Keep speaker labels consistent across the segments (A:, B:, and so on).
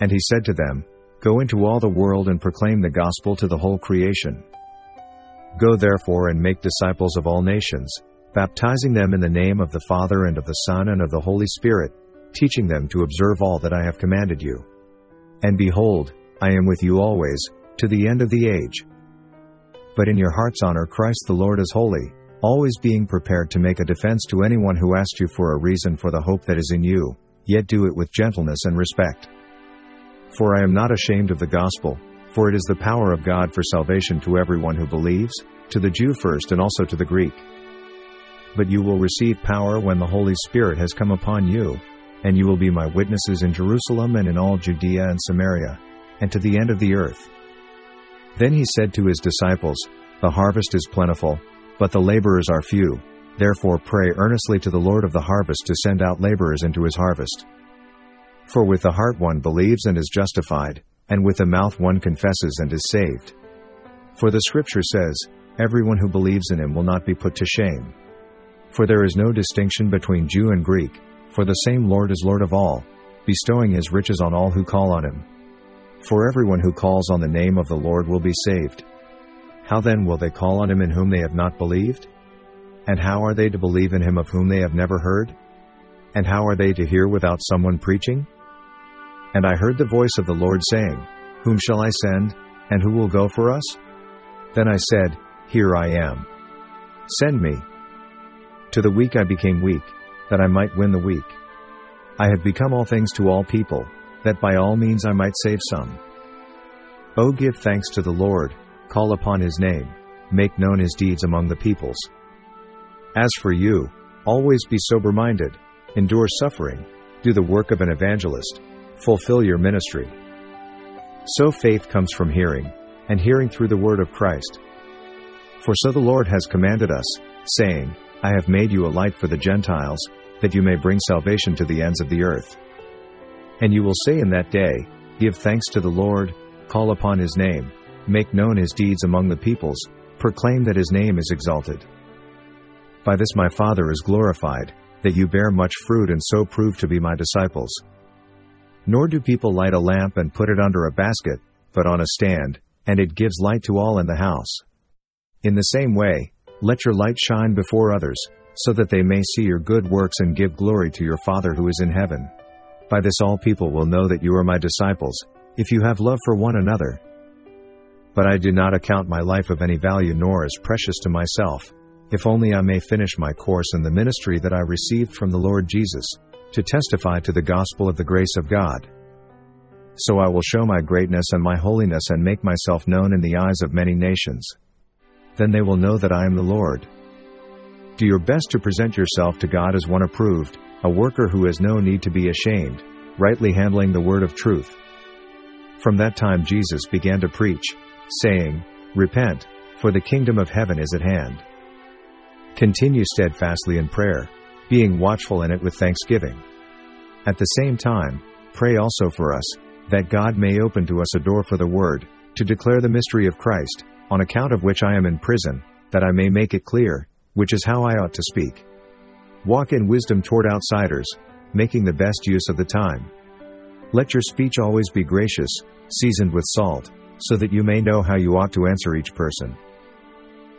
A: And he said to them, Go into all the world and proclaim the gospel to the whole creation. Go therefore and make disciples of all nations, baptizing them in the name of the Father and of the Son and of the Holy Spirit, teaching them to observe all that I have commanded you. And behold, I am with you always, to the end of the age. But in your hearts honor Christ the Lord as holy, always being prepared to make a defense to anyone who asks you for a reason for the hope that is in you, yet do it with gentleness and respect. For I am not ashamed of the gospel, for it is the power of God for salvation to everyone who believes, to the Jew first and also to the Greek. But you will receive power when the Holy Spirit has come upon you, and you will be my witnesses in Jerusalem and in all Judea and Samaria, and to the end of the earth. Then he said to his disciples, The harvest is plentiful, but the laborers are few. Therefore pray earnestly to the Lord of the harvest to send out laborers into his harvest. For with the heart one believes and is justified, and with the mouth one confesses and is saved. For the scripture says, Everyone who believes in him will not be put to shame. For there is no distinction between Jew and Greek, for the same Lord is Lord of all, bestowing his riches on all who call on him. For everyone who calls on the name of the Lord will be saved. How then will they call on him in whom they have not believed? And how are they to believe in him of whom they have never heard? And how are they to hear without someone preaching? And I heard the voice of the Lord saying, Whom shall I send, and who will go for us? Then I said, Here I am. Send me. To the weak I became weak, that I might win the weak. I have become all things to all people, that by all means I might save some. O give thanks to the Lord, call upon his name, make known his deeds among the peoples. As for you, always be sober minded, endure suffering, do the work of an evangelist, fulfill your ministry. So faith comes from hearing, and hearing through the word of Christ. For so the Lord has commanded us, saying, I have made you a light for the Gentiles, that you may bring salvation to the ends of the earth. And you will say in that day, Give thanks to the Lord, call upon his name, make known his deeds among the peoples, proclaim that his name is exalted. By this my Father is glorified, that you bear much fruit and so prove to be my disciples. Nor do people light a lamp and put it under a basket, but on a stand, and it gives light to all in the house. In the same way, let your light shine before others, so that they may see your good works and give glory to your Father who is in heaven. By this all people will know that you are my disciples, if you have love for one another. But I do not account my life of any value nor as precious to myself, if only I may finish my course in the ministry that I received from the Lord Jesus, to testify to the gospel of the grace of God. So I will show my greatness and my holiness and make myself known in the eyes of many nations. Then they will know that I am the Lord. Do your best to present yourself to God as one approved, a worker who has no need to be ashamed, rightly handling the word of truth. From that time Jesus began to preach, saying, Repent, for the kingdom of heaven is at hand. Continue steadfastly in prayer, being watchful in it with thanksgiving. At the same time, pray also for us, that God may open to us a door for the word, to declare the mystery of Christ, on account of which I am in prison, that I may make it clear, which is how I ought to speak. Walk in wisdom toward outsiders, making the best use of the time. Let your speech always be gracious, seasoned with salt, so that you may know how you ought to answer each person.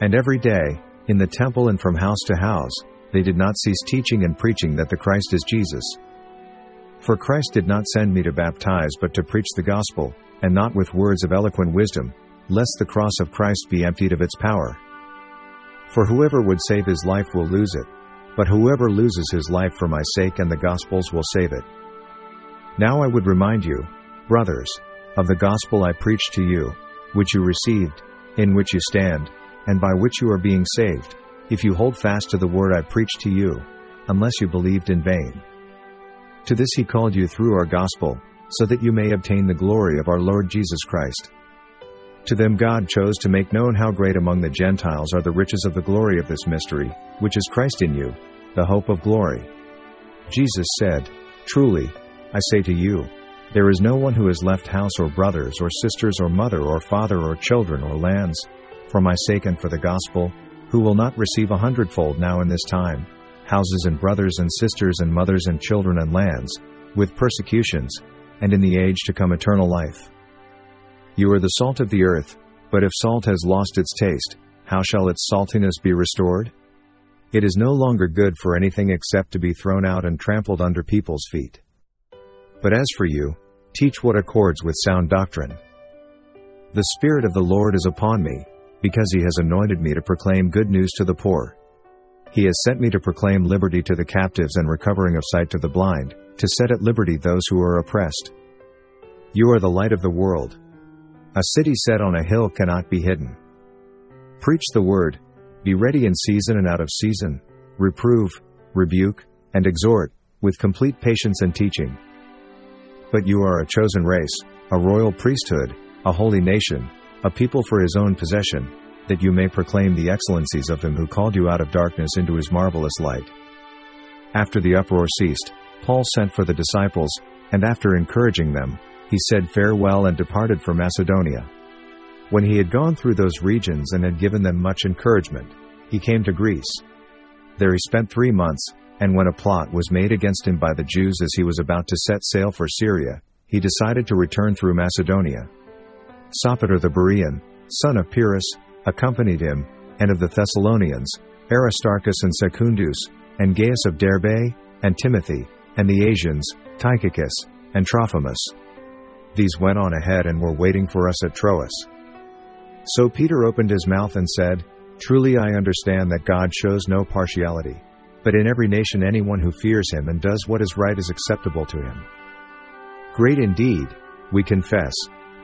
A: And every day, in the temple and from house to house, they did not cease teaching and preaching that the Christ is Jesus. For Christ did not send me to baptize but to preach the gospel, and not with words of eloquent wisdom, lest the cross of Christ be emptied of its power. For whoever would save his life will lose it, but whoever loses his life for my sake and the gospel's will save it. Now I would remind you, brothers, of the gospel I preached to you, which you received, in which you stand, and by which you are being saved, if you hold fast to the word I preached to you, unless you believed in vain. To this he called you through our gospel, so that you may obtain the glory of our Lord Jesus Christ. To them God chose to make known how great among the Gentiles are the riches of the glory of this mystery, which is Christ in you, the hope of glory. Jesus said, Truly, I say to you, there is no one who has left house or brothers or sisters or mother or father or children or lands, for my sake and for the gospel, who will not receive a hundredfold now in this time, houses and brothers and sisters and mothers and children and lands, with persecutions, and in the age to come eternal life. You are the salt of the earth, but if salt has lost its taste, how shall its saltiness be restored? It is no longer good for anything except to be thrown out and trampled under people's feet. But as for you, teach what accords with sound doctrine. The Spirit of the Lord is upon me, because he has anointed me to proclaim good news to the poor. He has sent me to proclaim liberty to the captives and recovering of sight to the blind, to set at liberty those who are oppressed. You are the light of the world. A city set on a hill cannot be hidden. Preach the word, be ready in season and out of season, reprove, rebuke, and exhort, with complete patience and teaching. But you are a chosen race, a royal priesthood, a holy nation, a people for his own possession, that you may proclaim the excellencies of him who called you out of darkness into his marvelous light. After the uproar ceased, Paul sent for the disciples, and after encouraging them, he said farewell and departed for Macedonia. When he had gone through those regions and had given them much encouragement, he came to Greece. There he spent three months, and when a plot was made against him by the Jews as he was about to set sail for Syria, he decided to return through Macedonia. Sopater the Berean, son of Pyrrhus, accompanied him, and of the Thessalonians, Aristarchus and Secundus, and Gaius of Derbe, and Timothy, and the Asians, Tychicus, and Trophimus. These went on ahead and were waiting for us at Troas. So Peter opened his mouth and said, Truly I understand that God shows no partiality. But in every nation anyone who fears him and does what is right is acceptable to him. Great indeed, we confess,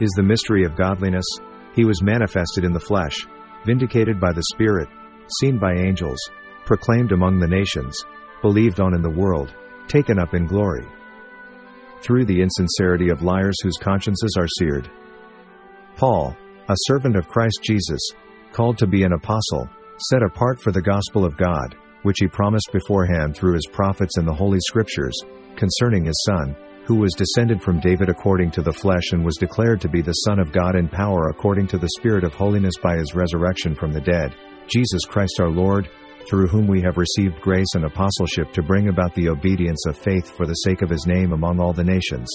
A: is the mystery of godliness. He was manifested in the flesh, vindicated by the Spirit, seen by angels, proclaimed among the nations, believed on in the world, taken up in glory. Through the insincerity of liars whose consciences are seared. Paul, a servant of Christ Jesus, called to be an apostle, set apart for the gospel of God, which he promised beforehand through his prophets in the Holy Scriptures, concerning his Son, who was descended from David according to the flesh and was declared to be the Son of God in power according to the Spirit of holiness by his resurrection from the dead, Jesus Christ our Lord, through whom we have received grace and apostleship to bring about the obedience of faith for the sake of his name among all the nations.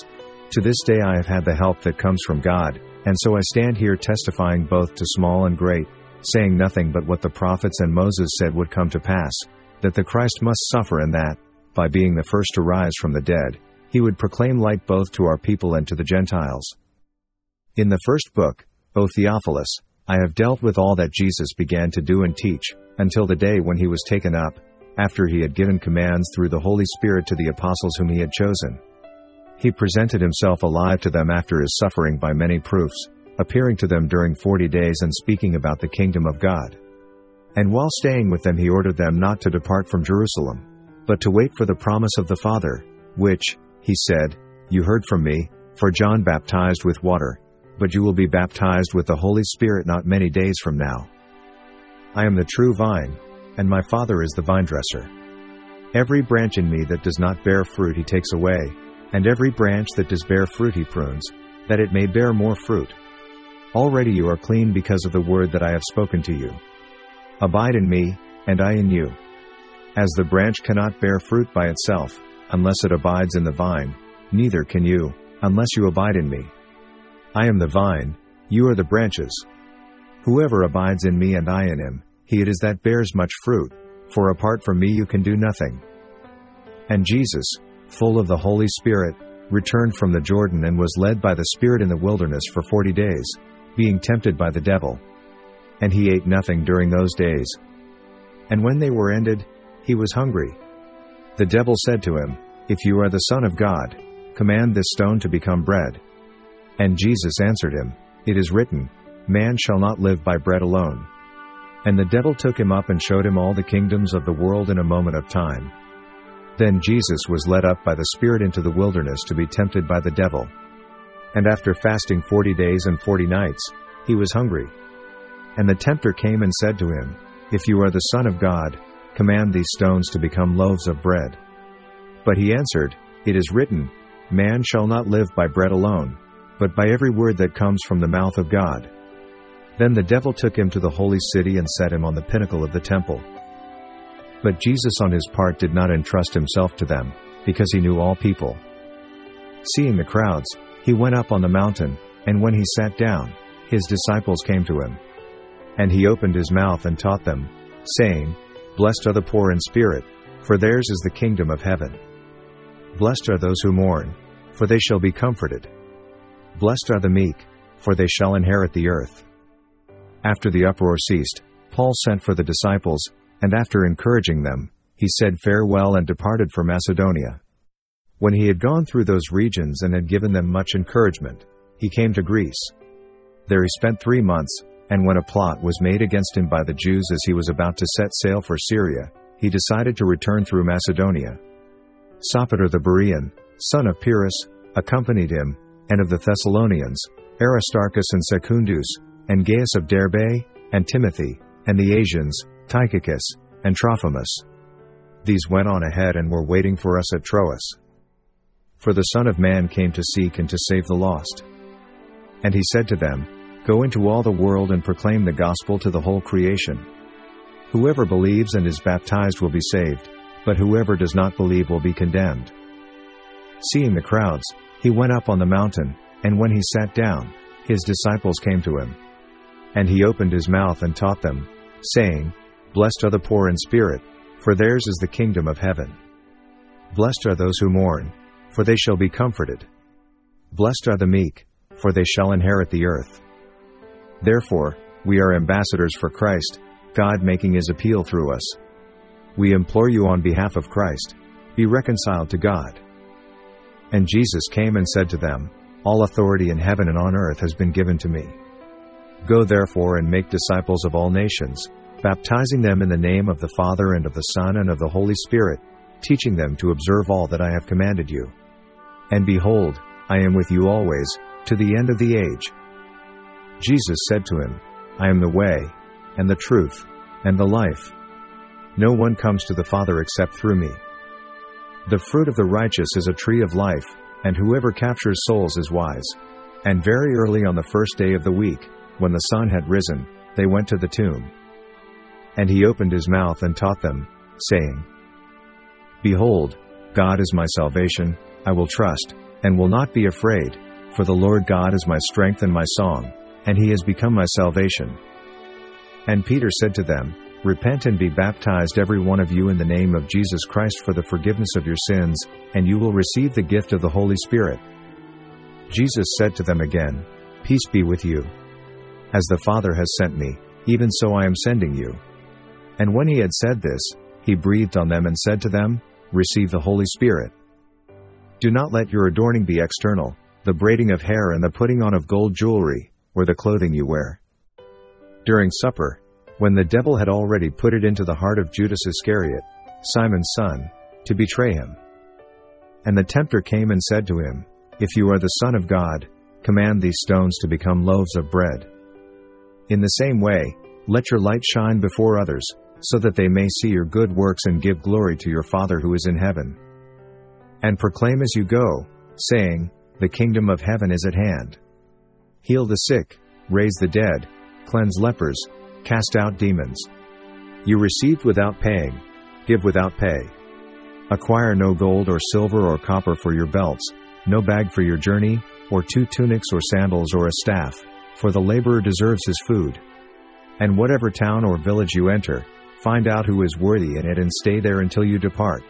A: To this day I have had the help that comes from God, and so I stand here testifying both to small and great, saying nothing but what the prophets and Moses said would come to pass, that the Christ must suffer and that, by being the first to rise from the dead, he would proclaim light both to our people and to the Gentiles. In the first book, O Theophilus, I have dealt with all that Jesus began to do and teach, until the day when he was taken up, after he had given commands through the Holy Spirit to the apostles whom he had chosen. He presented himself alive to them after his suffering by many proofs, appearing to them during forty days and speaking about the kingdom of God. And while staying with them, he ordered them not to depart from Jerusalem, but to wait for the promise of the Father, which, he said, You heard from me, for John baptized with water, but you will be baptized with the Holy Spirit not many days from now. I am the true vine, and my Father is the vinedresser. Every branch in me that does not bear fruit he takes away, and every branch that does bear fruit he prunes, that it may bear more fruit. Already you are clean because of the word that I have spoken to you. Abide in me, and I in you. As the branch cannot bear fruit by itself, unless it abides in the vine, neither can you, unless you abide in me. I am the vine, you are the branches. Whoever abides in me and I in him, he it is that bears much fruit, for apart from me you can do nothing. And Jesus, full of the Holy Spirit, returned from the Jordan and was led by the Spirit in the wilderness for forty days, being tempted by the devil. And he ate nothing during those days. And when they were ended, he was hungry. The devil said to him, If you are the Son of God, command this stone to become bread. And Jesus answered him, It is written, Man shall not live by bread alone. And the devil took him up and showed him all the kingdoms of the world in a moment of time. Then Jesus was led up by the Spirit into the wilderness to be tempted by the devil. And after fasting forty days and forty nights, he was hungry. And the tempter came and said to him, If you are the Son of God, command these stones to become loaves of bread. But he answered, It is written, Man shall not live by bread alone, but by every word that comes from the mouth of God. Then the devil took him to the holy city and set him on the pinnacle of the temple but Jesus on his part did not entrust himself to them, because he knew all people. Seeing the crowds, he went up on the mountain, and when he sat down, his disciples came to him. And he opened his mouth and taught them, saying, Blessed are the poor in spirit, for theirs is the kingdom of heaven. Blessed are those who mourn, for they shall be comforted. Blessed are the meek, for they shall inherit the earth. After the uproar ceased, Paul sent for the disciples, and after encouraging them, he said farewell and departed for Macedonia. When he had gone through those regions and had given them much encouragement, he came to Greece. There he spent three months, and when a plot was made against him by the Jews as he was about to set sail for Syria, he decided to return through Macedonia. Sopater the Berean, son of Pyrrhus, accompanied him, and of the Thessalonians, Aristarchus and Secundus, and Gaius of Derbe, and Timothy, and the Asians, Tychicus, and Trophimus. These went on ahead and were waiting for us at Troas. For the Son of Man came to seek and to save the lost. And he said to them, Go into all the world and proclaim the gospel to the whole creation. Whoever believes and is baptized will be saved, but whoever does not believe will be condemned. Seeing the crowds, he went up on the mountain, and when he sat down, his disciples came to him. And he opened his mouth and taught them, saying, Blessed are the poor in spirit, for theirs is the kingdom of heaven. Blessed are those who mourn, for they shall be comforted. Blessed are the meek, for they shall inherit the earth. Therefore, we are ambassadors for Christ, God making his appeal through us. We implore you on behalf of Christ, be reconciled to God. And Jesus came and said to them, All authority in heaven and on earth has been given to me. Go therefore and make disciples of all nations, baptizing them in the name of the Father and of the Son and of the Holy Spirit, teaching them to observe all that I have commanded you. And behold, I am with you always, to the end of the age. Jesus said to him, I am the way, and the truth, and the life. No one comes to the Father except through me. The fruit of the righteous is a tree of life, and whoever captures souls is wise. And very early on the first day of the week, when the sun had risen, they went to the tomb. And he opened his mouth and taught them, saying, Behold, God is my salvation, I will trust, and will not be afraid, for the Lord God is my strength and my song, and he has become my salvation. And Peter said to them, Repent and be baptized every one of you in the name of Jesus Christ for the forgiveness of your sins, and you will receive the gift of the Holy Spirit. Jesus said to them again, Peace be with you. As the Father has sent me, even so I am sending you. And when he had said this, he breathed on them and said to them, Receive the Holy Spirit. Do not let your adorning be external, the braiding of hair and the putting on of gold jewelry, or the clothing you wear. During supper, when the devil had already put it into the heart of Judas Iscariot, Simon's son, to betray him. And the tempter came and said to him, If you are the Son of God, command these stones to become loaves of bread. In the same way, let your light shine before others, so that they may see your good works and give glory to your Father who is in heaven. And proclaim as you go, saying, The kingdom of heaven is at hand. Heal the sick, raise the dead, cleanse lepers, cast out demons. You received without paying, give without pay. Acquire no gold or silver or copper for your belts, no bag for your journey, or two tunics or sandals or a staff, for the laborer deserves his food. And whatever town or village you enter, Find out who is worthy in it and stay there until you depart.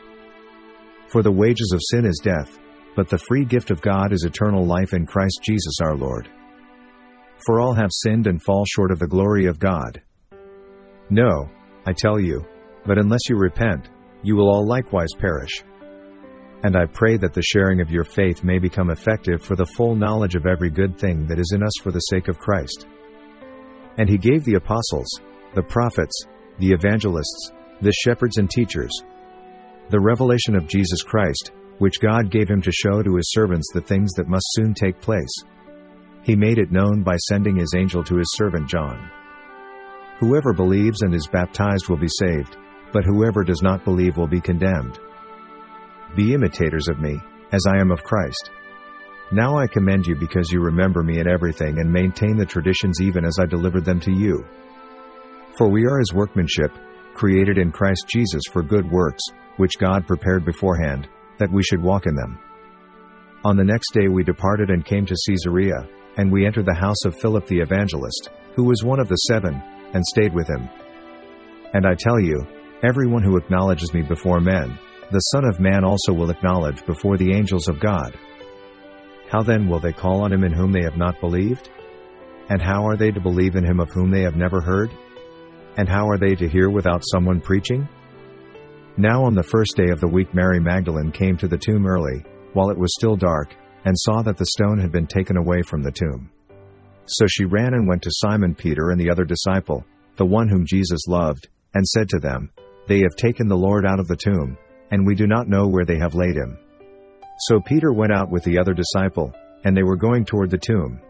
A: For the wages of sin is death, but the free gift of God is eternal life in Christ Jesus our Lord. For all have sinned and fall short of the glory of God. No, I tell you, but unless you repent, you will all likewise perish. And I pray that the sharing of your faith may become effective for the full knowledge of every good thing that is in us for the sake of Christ. And he gave the apostles, the prophets, the evangelists, the shepherds and teachers. The revelation of Jesus Christ, which God gave him to show to his servants the things that must soon take place. He made it known by sending his angel to his servant John. Whoever believes and is baptized will be saved, but whoever does not believe will be condemned. Be imitators of me, as I am of Christ. Now I commend you because you remember me in everything and maintain the traditions even as I delivered them to you. For we are his workmanship, created in Christ Jesus for good works, which God prepared beforehand, that we should walk in them. On the next day we departed and came to Caesarea, and we entered the house of Philip the evangelist, who was one of the seven, and stayed with him. And I tell you, everyone who acknowledges me before men, the Son of Man also will acknowledge before the angels of God. How then will they call on him in whom they have not believed? And how are they to believe in him of whom they have never heard? And how are they to hear without someone preaching? Now on the first day of the week Mary Magdalene came to the tomb early, while it was still dark, and saw that the stone had been taken away from the tomb. So she ran and went to Simon Peter and the other disciple, the one whom Jesus loved, and said to them, They have taken the Lord out of the tomb, and we do not know where they have laid him. So Peter went out with the other disciple, and they were going toward the tomb.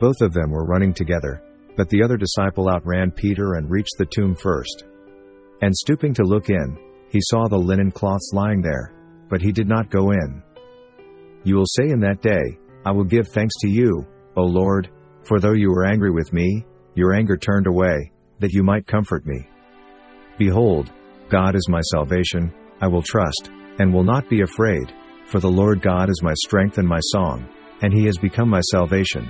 A: Both of them were running together, but the other disciple outran Peter and reached the tomb first. And stooping to look in, he saw the linen cloths lying there, but he did not go in. You will say in that day, I will give thanks to you, O Lord, for though you were angry with me, your anger turned away, that you might comfort me. Behold, God is my salvation, I will trust, and will not be afraid, for the Lord God is my strength and my song, and he has become my salvation.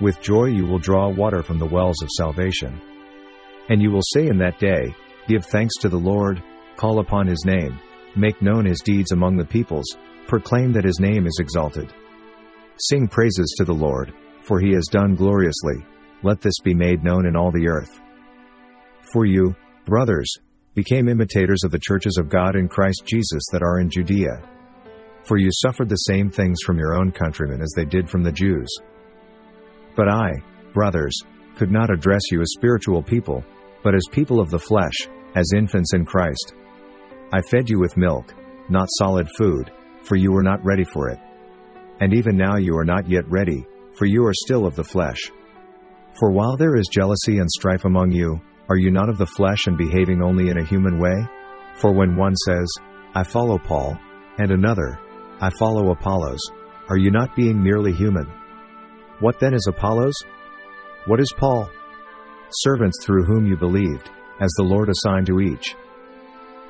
A: With joy you will draw water from the wells of salvation. And you will say in that day, Give thanks to the Lord, call upon his name, make known his deeds among the peoples, proclaim that his name is exalted. Sing praises to the Lord, for he has done gloriously, let this be made known in all the earth. For you, brothers, became imitators of the churches of God in Christ Jesus that are in Judea. For you suffered the same things from your own countrymen as they did from the Jews. But I, brothers, could not address you as spiritual people, but as people of the flesh, as infants in Christ. I fed you with milk, not solid food, for you were not ready for it. And even now you are not yet ready, for you are still of the flesh. For while there is jealousy and strife among you, are you not of the flesh and behaving only in a human way? For when one says, I follow Paul, and another, I follow Apollos, are you not being merely human? What then is Apollos? What is Paul? Servants through whom you believed, as the Lord assigned to each.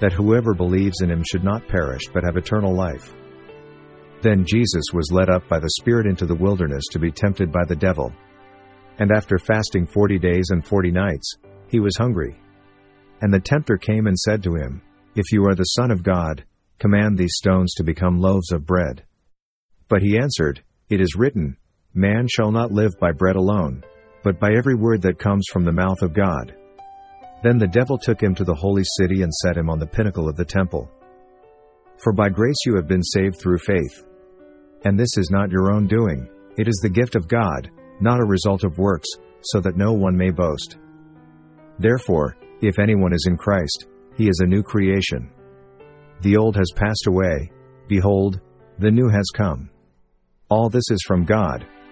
A: that whoever believes in him should not perish but have eternal life. Then Jesus was led up by the Spirit into the wilderness to be tempted by the devil. And after fasting forty days and forty nights, he was hungry. And the tempter came and said to him, If you are the Son of God, command these stones to become loaves of bread. But he answered, It is written, Man shall not live by bread alone, but by every word that comes from the mouth of God. Then the devil took him to the holy city and set him on the pinnacle of the temple. For by grace you have been saved through faith. And this is not your own doing, it is the gift of God, not a result of works, so that no one may boast. Therefore, if anyone is in Christ, he is a new creation. The old has passed away, behold, the new has come. All this is from God,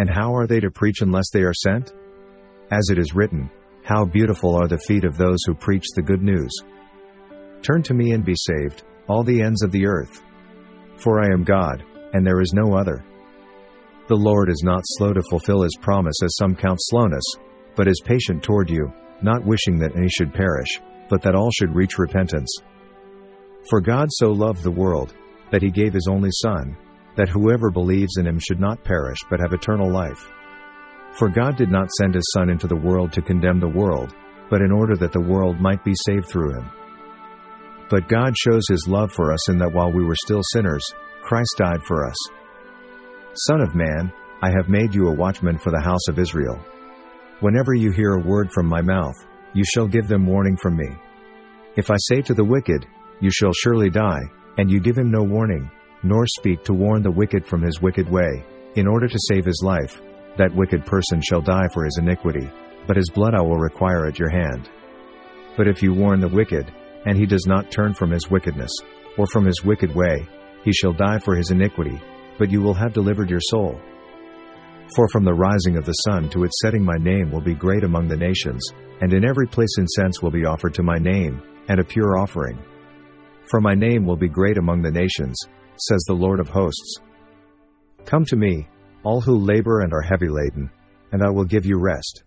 A: And how are they to preach unless they are sent? As it is written, How beautiful are the feet of those who preach the good news. Turn to me and be saved, all the ends of the earth. For I am God, and there is no other. The Lord is not slow to fulfill his promise as some count slowness, but is patient toward you, not wishing that any should perish, but that all should reach repentance. For God so loved the world, that he gave his only Son, that whoever believes in him should not perish but have eternal life. For God did not send his Son into the world to condemn the world, but in order that the world might be saved through him. But God shows his love for us in that while we were still sinners, Christ died for us. Son of man, I have made you a watchman for the house of Israel. Whenever you hear a word from my mouth, you shall give them warning from me. If I say to the wicked, You shall surely die, and you give him no warning, nor speak to warn the wicked from his wicked way, in order to save his life, that wicked person shall die for his iniquity, but his blood I will require at your hand. But if you warn the wicked, and he does not turn from his wickedness, or from his wicked way, he shall die for his iniquity, but you will have delivered your soul. For from the rising of the sun to its setting my name will be great among the nations, and in every place incense will be offered to my name, and a pure offering. For my name will be great among the nations, says the Lord of hosts. Come to me, all who labor and are heavy laden, and I will give you rest.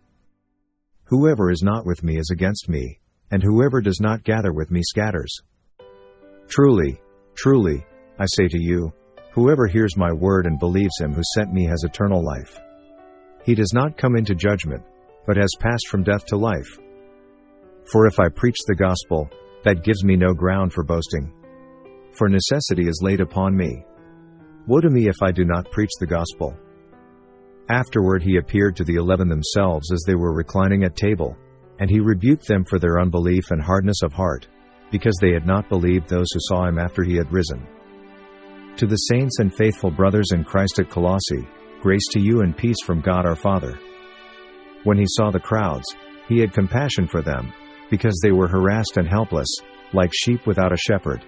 A: Whoever is not with me is against me, and whoever does not gather with me scatters. Truly, truly, I say to you, Whoever hears my word and believes him who sent me has eternal life. He does not come into judgment, but has passed from death to life. For if I preach the gospel, that gives me no ground for boasting. For necessity is laid upon me. Woe to me if I do not preach the gospel. Afterward he appeared to the eleven themselves as they were reclining at table, and he rebuked them for their unbelief and hardness of heart, because they had not believed those who saw him after he had risen. To the saints and faithful brothers in Christ at Colossae, grace to you and peace from God our Father. When he saw the crowds, he had compassion for them, because they were harassed and helpless, like sheep without a shepherd.